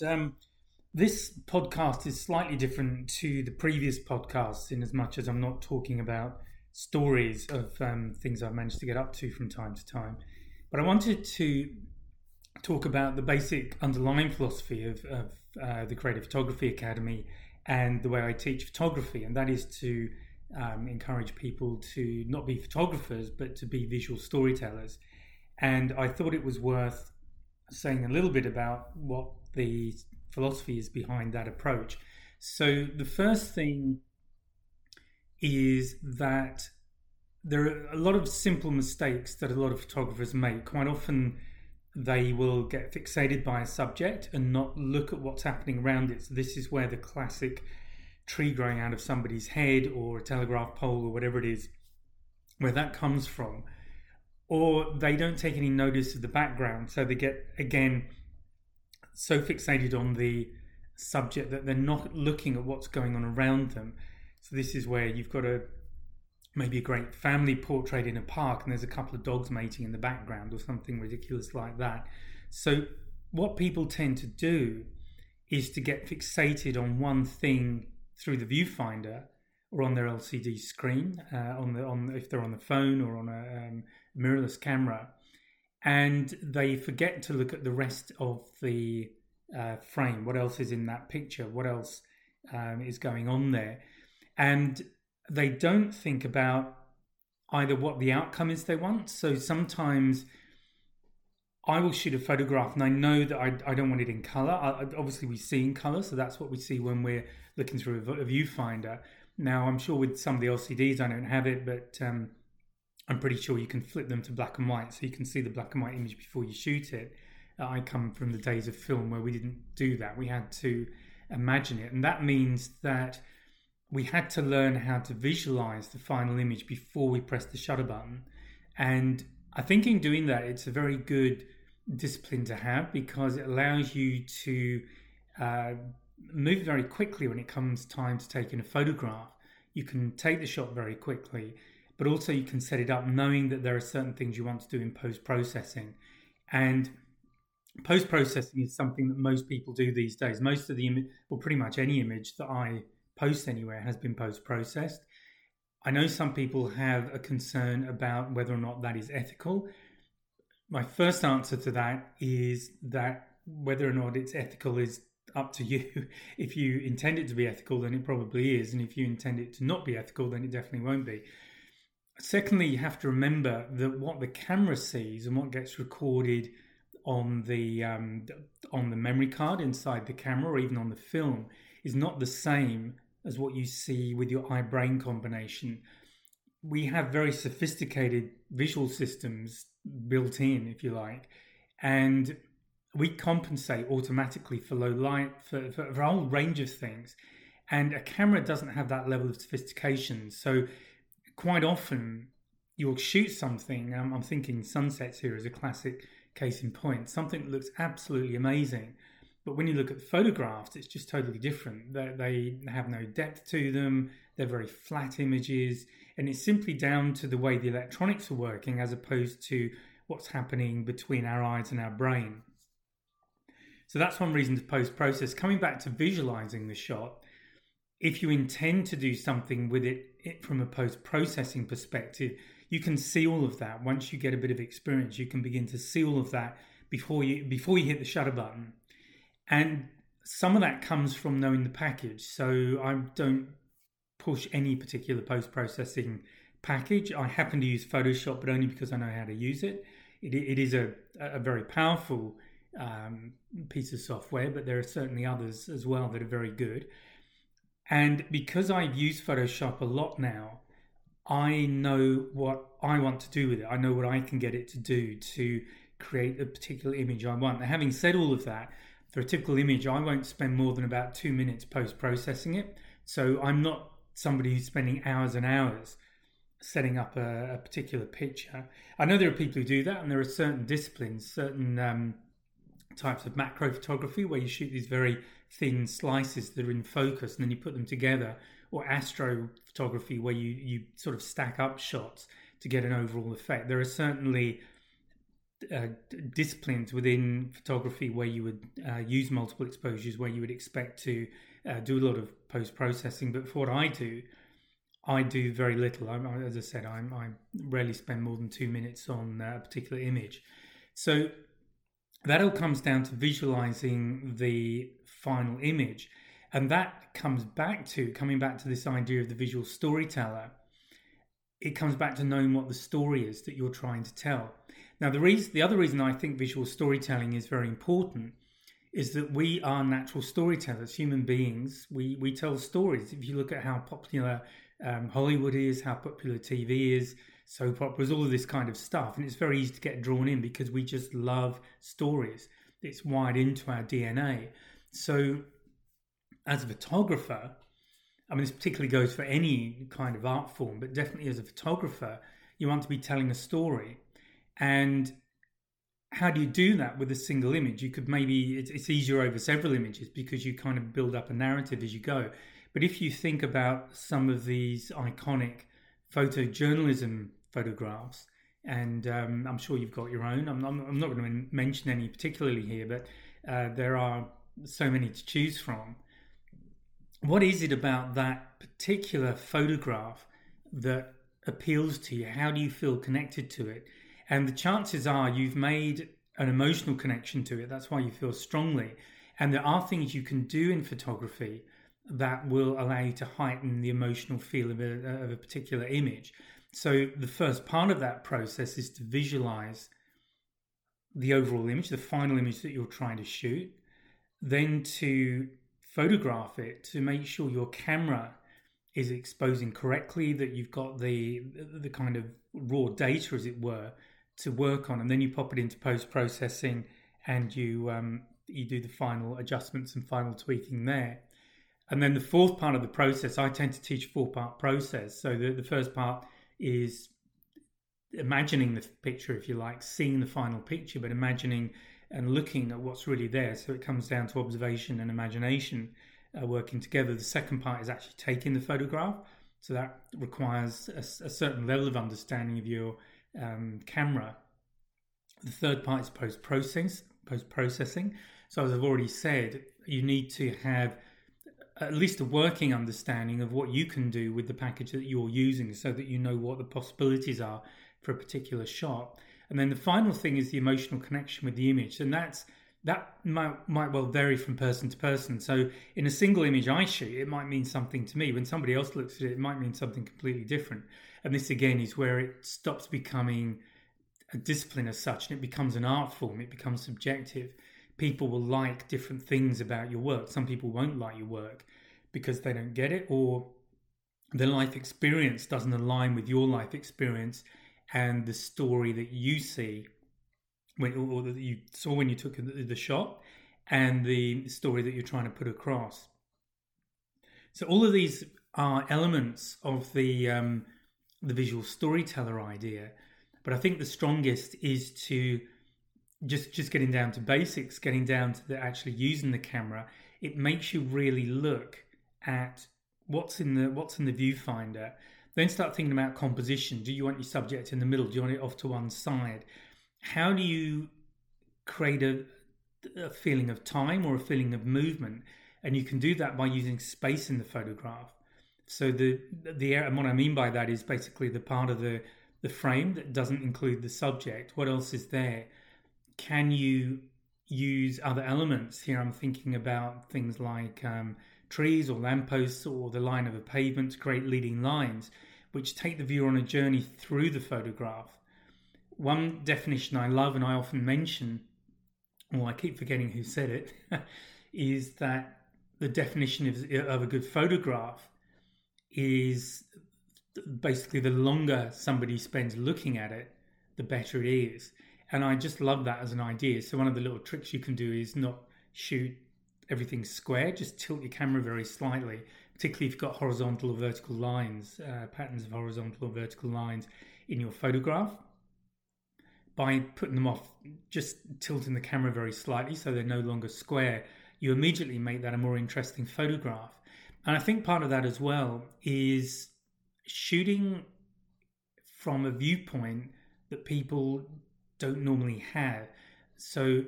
And um, this podcast is slightly different to the previous podcasts in as much as I'm not talking about stories of um, things I've managed to get up to from time to time. But I wanted to talk about the basic underlying philosophy of, of uh, the Creative Photography Academy and the way I teach photography, and that is to um, encourage people to not be photographers but to be visual storytellers. And I thought it was worth saying a little bit about what the philosophy is behind that approach. So, the first thing is that there are a lot of simple mistakes that a lot of photographers make. Quite often, they will get fixated by a subject and not look at what's happening around it. So, this is where the classic tree growing out of somebody's head or a telegraph pole or whatever it is, where that comes from. Or they don't take any notice of the background. So, they get, again, so fixated on the subject that they're not looking at what's going on around them. So, this is where you've got a maybe a great family portrait in a park and there's a couple of dogs mating in the background or something ridiculous like that. So, what people tend to do is to get fixated on one thing through the viewfinder or on their LCD screen, uh, on the on if they're on the phone or on a um, mirrorless camera, and they forget to look at the rest of the uh, frame. What else is in that picture? What else um, is going on there? And they don't think about either what the outcome is they want. So sometimes I will shoot a photograph and I know that I, I don't want it in color. I, obviously, we see in color, so that's what we see when we're looking through a, viewfinder. Now, I'm sure with some of the LCDs, I don't have it, but um, I'm pretty sure you can flip them to black and white so you can see the black and white image before you shoot it. Uh, I come from the days of film where we didn't do that. We had to imagine it. And that means that we had to learn how to visualize the final image before we press the shutter button. And I think in doing that, it's a very good discipline to have because it allows you to uh, move very quickly when it comes time to taking a photograph. You can take the shot very quickly, but also you can set it up knowing that there are certain things you want to do in post processing. And post processing is something that most people do these days. Most of the image, or pretty much any image that I post anywhere, has been post processed. I know some people have a concern about whether or not that is ethical. My first answer to that is that whether or not it's ethical is up to you. If you intend it to be ethical, then it probably is. And if you intend it to not be ethical, then it definitely won't be. Secondly, you have to remember that what the camera sees and what gets recorded on the um, on the memory card inside the camera or even on the film is not the same as what you see with your eye brain combination. We have very sophisticated visual systems built in, if you like, and we compensate automatically for low light, for, for, for a whole range of things. And a camera doesn't have that level of sophistication. So, quite often, you'll shoot something. Um, I'm thinking sunsets here as a classic case in point, something that looks absolutely amazing. But when you look at the photographs, it's just totally different. They, they have no depth to them, they're very flat images, and it's simply down to the way the electronics are working as opposed to what's happening between our eyes and our brain. So that's one reason to post process. Coming back to visualizing the shot, if you intend to do something with it, it from a post processing perspective, you can see all of that. Once you get a bit of experience, you can begin to see all of that before you before you hit the shutter button. And some of that comes from knowing the package. So I don't push any particular post processing package. I happen to use Photoshop, but only because I know how to use it. It, it is a, a very powerful um, piece of software, but there are certainly others as well that are very good. And because I've used Photoshop a lot now, I know what I want to do with it. I know what I can get it to do to create the particular image I want. Now, having said all of that, for a typical image, I won't spend more than about two minutes post processing it. So I'm not somebody who's spending hours and hours setting up a, a, particular picture. I know there are people who do that, and there are certain disciplines, certain um, types of macro photography where you shoot these very thin slices that are in focus and then you put them together or astrophotography where you, you sort of stack up shots to get an overall effect. There are certainly uh, disciplines within photography where you would uh, use multiple exposures, where you would expect to uh, do a lot of post processing. But for what I do, I do very little. I'm, as I said, I'm, i rarely spend more than two minutes on a particular image. So that all comes down to visualizing the final image. And that comes back to coming back to this idea of the visual storyteller. It comes back to knowing what the story is that you're trying to tell. Now, the reason, the other reason I think visual storytelling is very important is that we are natural storytellers, human beings. We we tell stories. If you look at how popular um, Hollywood is, how popular TV is, soap operas, all of this kind of stuff. And it's very easy to get drawn in because we just love stories. It's wired into our DNA. So, as a photographer, I mean, this particularly goes for any kind of art form, but definitely as a photographer, you want to be telling a story. And how do you do that with a single image? You could maybe, it's, easier over several images because you kind of build up a narrative as you go. But if you think about some of these iconic photojournalism photographs, and um, I'm sure you've got your own. I'm, I'm, I'm, not going to mention any particularly here, but uh, there are so many to choose from. What is it about that particular photograph that appeals to you? How do you feel connected to it? And the chances are you've made an emotional connection to it. That's why you feel strongly. And there are things you can do in photography that will allow you to heighten the emotional feel of a, of a particular image. So, the first part of that process is to visualize the overall image, the final image that you're trying to shoot, then to photograph it to make sure your camera is exposing correctly, that you've got the the kind of raw data, as it were, to work on, and then you pop it into post processing and you um, you do the final adjustments and final tweaking there. And then the fourth part of the process, I tend to teach four part process. So the, the first part is imagining the picture, if you like, seeing the final picture, but imagining and looking at what's really there. So it comes down to observation and imagination uh, working together. The second part is actually taking the photograph. So that requires a, a certain level of understanding of your um, camera. The third part is post processing. Post processing. So as I've already said, you need to have at least a working understanding of what you can do with the package that you're using so that you know what the possibilities are for a particular shot. And then the final thing is the emotional connection with the image. And that's that might, might well vary from person to person. So in a single image I shoot, it might mean something to me. When somebody else looks at it, it might mean something completely different. And this again is where it stops becoming a discipline as such and it becomes an art form, it becomes subjective people will like different things about your work. Some people won't like your work because they don't get it, or their life experience doesn't align with your life experience and the story that you see when or that you saw when you took the shot and the story that you're trying to put across. So all of these are elements of the um, the visual storyteller idea, but I think the strongest is to just just getting down to basics, getting down to the actually using the camera, it makes you really look at what's in the what's in the viewfinder. Then start thinking about composition. Do you want your subject in the middle? Do you want it off to one side? How do you create a, a feeling of time or a feeling of movement? And you can do that by using space in the photograph. So the the and what I mean by that is basically the part of the the frame that doesn't include the subject. What else is there? can you use other elements? Here I'm thinking about things like um, trees or lampposts or the line of a pavement create leading lines, which take the viewer on a journey through the photograph. One definition I love and I often mention, or I keep forgetting who said it, is that the definition of, of a good photograph is basically the longer somebody spends looking at it, the better it is. And I just love that as an idea. So one of the little tricks you can do is not shoot everything square, just tilt your camera very slightly, particularly if you've got horizontal or vertical lines, uh, patterns of horizontal or vertical lines in your photograph. By putting them off, just tilting the camera very slightly so they're no longer square, you immediately make that a more interesting photograph. And I think part of that as well is shooting from a viewpoint that people don't normally have. So,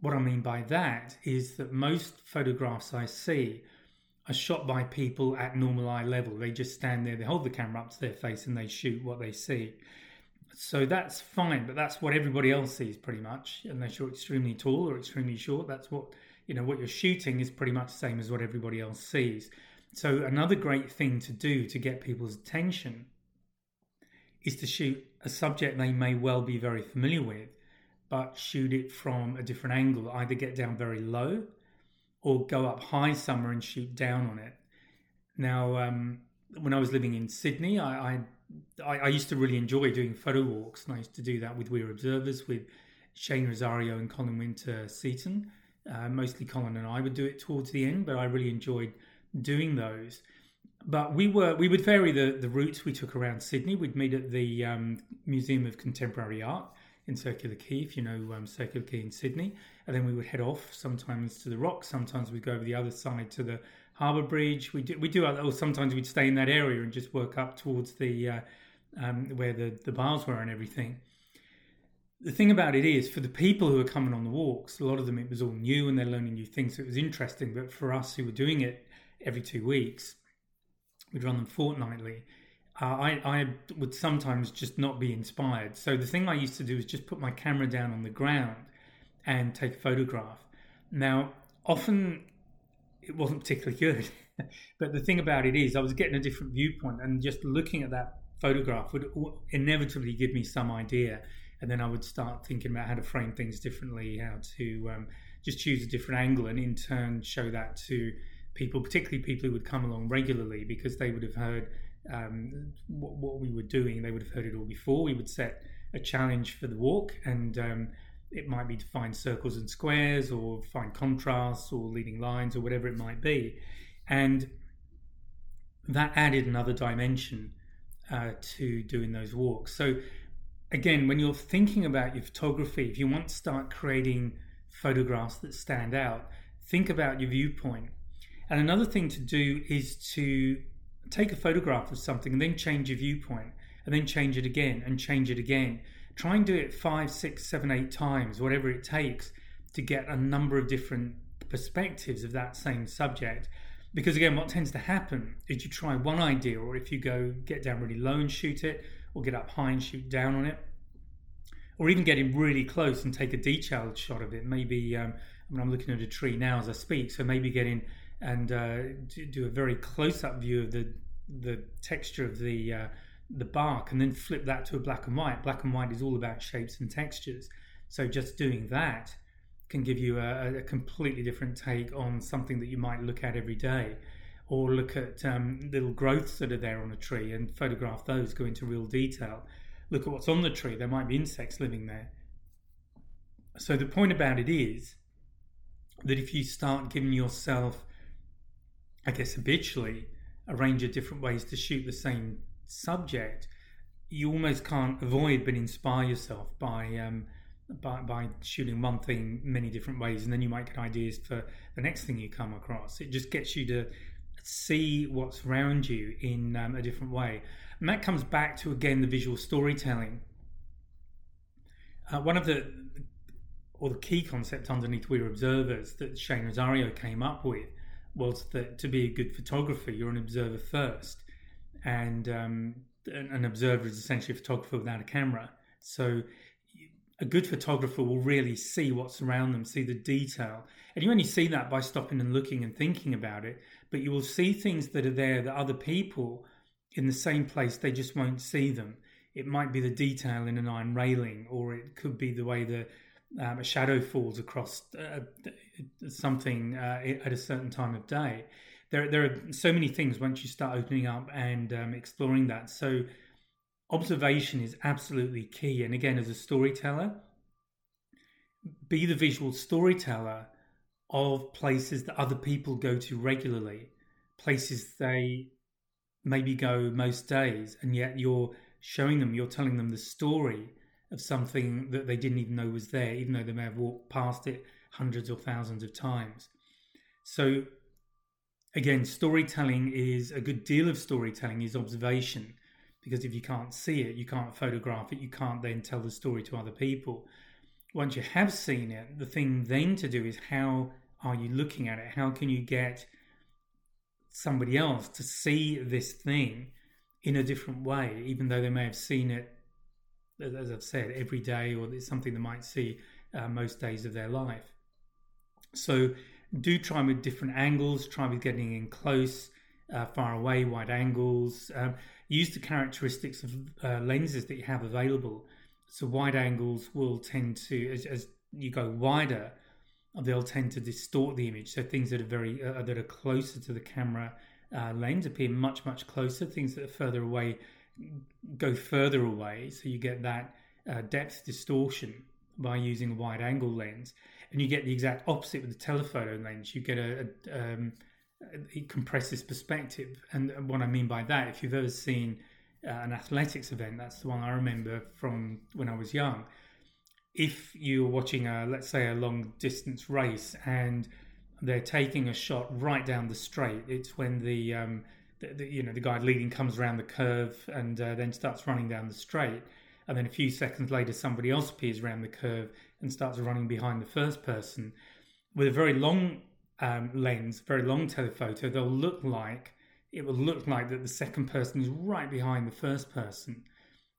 what I mean by that is that most photographs I see are shot by people at normal eye level. They just stand there, they hold the camera up to their face, and they shoot what they see. So that's fine, but that's what everybody else sees pretty much. Unless you're extremely tall or extremely short, that's what you know. What you're shooting is pretty much the same as what everybody else sees. So another great thing to do to get people's attention is to shoot a subject they may well be very familiar with, but shoot it from a different angle. Either get down very low or go up high somewhere and shoot down on it. Now, um, when I was living in Sydney, I, I, I used to really enjoy doing photo walks, and I used to do that with We're Observers with Shane Rosario and Colin Winter Seaton. Uh, mostly Colin and I would do it towards the end, but I really enjoyed doing those but we were we would vary the the routes we took around Sydney. We'd meet at the um, Museum of Contemporary Art in Circular Quay, if you know um, Circular Quay in Sydney, and then we would head off sometimes to the Rocks. Sometimes we'd go over the other side to the Harbour Bridge. We do we do or sometimes we'd stay in that area and just work up towards the uh, um, where the the bars were and everything. The thing about it is, for the people who are coming on the walks, a lot of them it was all new and they're learning new things, so it was interesting. But for us who were doing it every two weeks, we'd run them fortnightly. Uh, I, I would sometimes just not be inspired. So the thing I used to do is just put my camera down on the ground and take a photograph. Now, often it wasn't particularly good, but the thing about it is I was getting a different viewpoint, and just looking at that photograph would inevitably give me some idea. And then I would start thinking about how to frame things differently, how to um, just choose a different angle, and in turn show that to people, particularly people who would come along regularly, because they would have heard um, what, what, we were doing. They would have heard it all before. We would set a challenge for the walk, and um, it might be to find circles and squares, or find contrasts, or leading lines, or whatever it might be. And that added another dimension uh, to doing those walks. So, again, when you're thinking about your photography, if you want to start creating photographs that stand out, think about your viewpoint and another thing to do is to take a photograph of something and then change your viewpoint and then change it again and change it again. Try and do it five, six, seven, eight times, whatever it takes to get a number of different perspectives of that same subject. Because again, what tends to happen is you try one idea, or if you go get down really low and shoot it, or get up high and shoot down on it, or even get in really close and take a detailed shot of it. Maybe um, I mean, I'm looking at a tree now as I speak, so maybe getting and uh, do a very close-up view of the the texture of the uh, the bark, and then flip that to a black and white. Black and white is all about shapes and textures. So just doing that can give you a, a completely different take on something that you might look at every day, or look at um, little growths that are there on a tree and photograph those. Go into real detail. Look at what's on the tree. There might be insects living there. So the point about it is that if you start giving yourself I guess, habitually a range of different ways to shoot the same subject, you almost can't avoid but inspire yourself by um, by, by shooting one thing many different ways, and then you might get ideas for the next thing you come across. It just gets you to see what's around you in um, a different way, and that comes back to again the visual storytelling. Uh, one of the or the key concept underneath We're Observers that Shane Rosario came up with was that to be a good photographer, you're an observer first, and um, an observer is essentially a photographer without a camera. So a good photographer will really see what's around them, see the detail, and you only see that by stopping and looking and thinking about it. But you will see things that are there that other people in the same place they just won't see them. It might be the detail in an iron railing, or it could be the way the um, a shadow falls across uh, something uh, at a certain time of day. There, there are so many things once you start opening up and um, exploring that. So, observation is absolutely key. And again, as a storyteller, be the visual storyteller of places that other people go to regularly, places they maybe go most days, and yet you're showing them, you're telling them the story of something that they didn't even know was there, even though they may have walked past it hundreds or thousands of times. So, again, storytelling is a good deal of storytelling is observation because if you can't see it, you can't photograph it, you can't then tell the story to other people. Once you have seen it, the thing then to do is how are you looking at it? How can you get somebody else to see this thing in a different way, even though they may have seen it, as I've said, every day, or it's something they might see uh, most days of their life. So do try with different angles, try with getting in close, uh, far away, wide angles. Um, use the characteristics of uh, lenses that you have available. So wide angles will tend to, as, as, you go wider, they'll tend to distort the image. So things that are very uh, that are closer to the camera uh, lens appear much much closer. Things that are further away go further away. So you get that uh, depth distortion by using a wide angle lens, and you get the exact opposite with the telephoto lens. You get a, a um, it compresses perspective. And what I mean by that, if you've ever seen uh, an athletics event, that's the one I remember from when I was young. If you're watching a, let's say, a long distance race and they're taking a shot right down the straight, it's when the, um, the, the you know the guy leading comes around the curve and uh, then starts running down the straight, and then a few seconds later somebody else appears around the curve and starts running behind the first person. With a very long um, lens, very long telephoto, they'll look like it will look like that the second person is right behind the first person,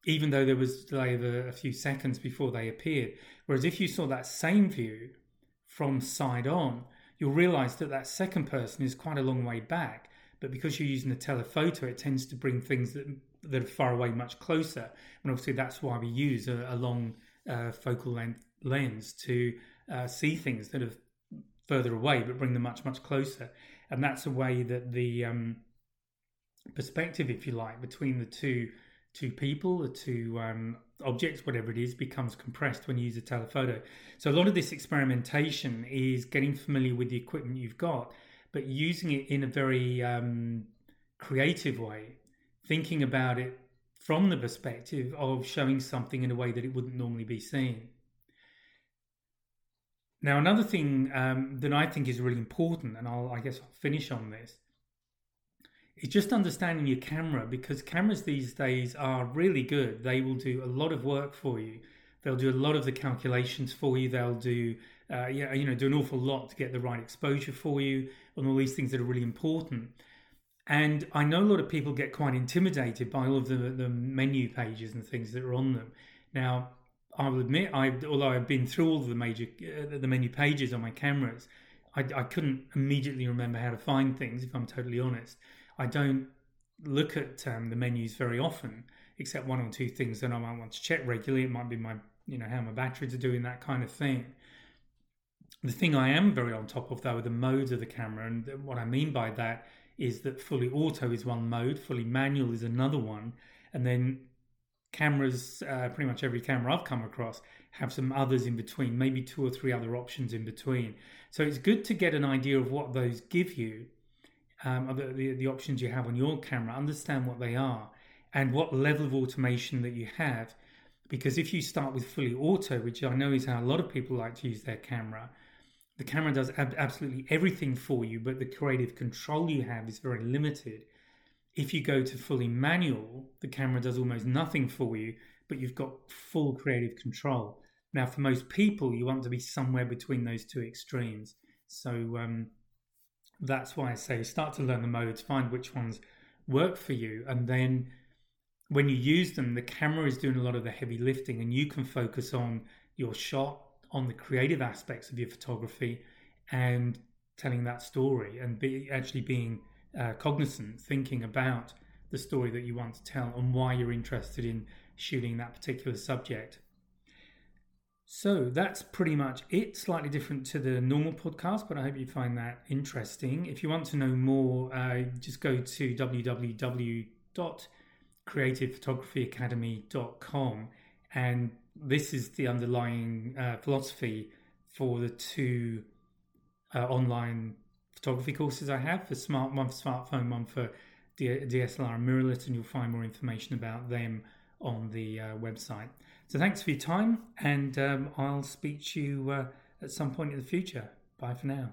even though there was delay of a, a few seconds before they appeared. Whereas if you saw that same view from side on, you'll realize that that second person is quite a long way back. But because you're using a telephoto, it tends to bring things that that are far away much closer. And obviously, that's why we use a, a long uh, focal length lens to uh, see things that are further away, but bring them much, much closer. And that's a way that the um, perspective, if you like, between the two two people, the two um, objects, whatever it is, becomes compressed when you use a telephoto. So a lot of this experimentation is getting familiar with the equipment you've got, but using it in a very um, creative way, thinking about it from the perspective of showing something in a way that it wouldn't normally be seen. Now, another thing um, that I think is really important, and I'll, I guess I'll finish on this, is just understanding your camera because cameras these days are really good. They will do a lot of work for you. They'll do a lot of the calculations for you. They'll do, uh, yeah, you know, do an awful lot to get the right exposure for you and all these things that are really important. And I know a lot of people get quite intimidated by all of the, the menu pages and things that are on them. Now, I will admit, I although I've been through all of the major uh, the menu pages on my cameras, I, I couldn't immediately remember how to find things. If I'm totally honest, I don't look at um, the menus very often, except one or two things that I might want to check regularly. It might be my you know how my batteries are doing, that kind of thing. The thing I am very on top of though are the modes of the camera, and what I mean by that is that fully auto is one mode, fully manual is another one, and then cameras, uh, pretty much every camera I've come across, have some others in between, maybe two or three other options in between. So it's good to get an idea of what those give you, um, the, the, the options you have on your camera, understand what they are, and what level of automation that you have. Because if you start with fully auto, which I know is how a lot of people like to use their camera, the camera does ab- absolutely everything for you, but the creative control you have is very limited. If you go to fully manual, the camera does almost nothing for you, but you've got full creative control. Now, for most people, you want to be somewhere between those two extremes. So um, that's why I say start to learn the modes, find which ones work for you, and then when you use them, the camera is doing a lot of the heavy lifting, and you can focus on your shot, on the creative aspects of your photography, and telling that story, and be actually being uh, cognizant, thinking about the story that you want to tell and why you're interested in shooting that particular subject. So that's pretty much it. Slightly different to the normal podcast, but I hope you find that interesting. If you want to know more, uh, just go to www.creativephotographyacademy.com, and this is the underlying uh, philosophy for the two uh, online photography courses I have for smart one for smartphone, one for DSLR and mirrorless, and you'll find more information about them on the uh, website. So thanks for your time, and um, I'll speak to you uh, at some point in the future. Bye for now.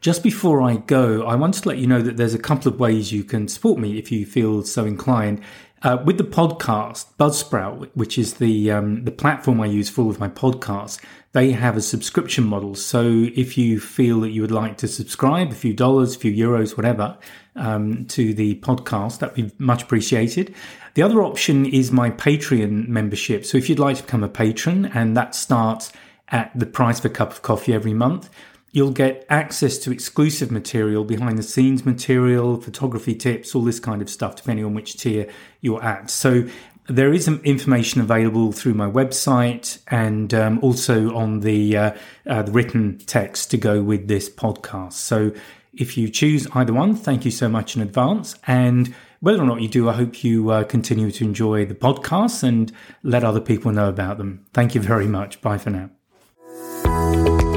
Just before I go, I want to let you know that there's a couple of ways you can support me if you feel so inclined. Uh, with the podcast, Buzzsprout, which is the um, the platform I use for all of my podcasts, they have a subscription model. So if you feel that you would like to subscribe, a few dollars, a few euros, whatever, um, to the podcast, that'd be much appreciated. The other option is my Patreon membership. So if you'd like to become a patron, and that starts at the price of a cup of coffee every month, You'll get access to exclusive material, behind the scenes material, photography tips, all this kind of stuff, depending on which tier you're at. So there is information available through my website and um, also on the, uh, uh, the written text to go with this podcast. So if you choose either one, thank you so much in advance. And whether or not you do, I hope you uh, continue to enjoy the podcasts and let other people know about them. Thank you very much. Bye for now.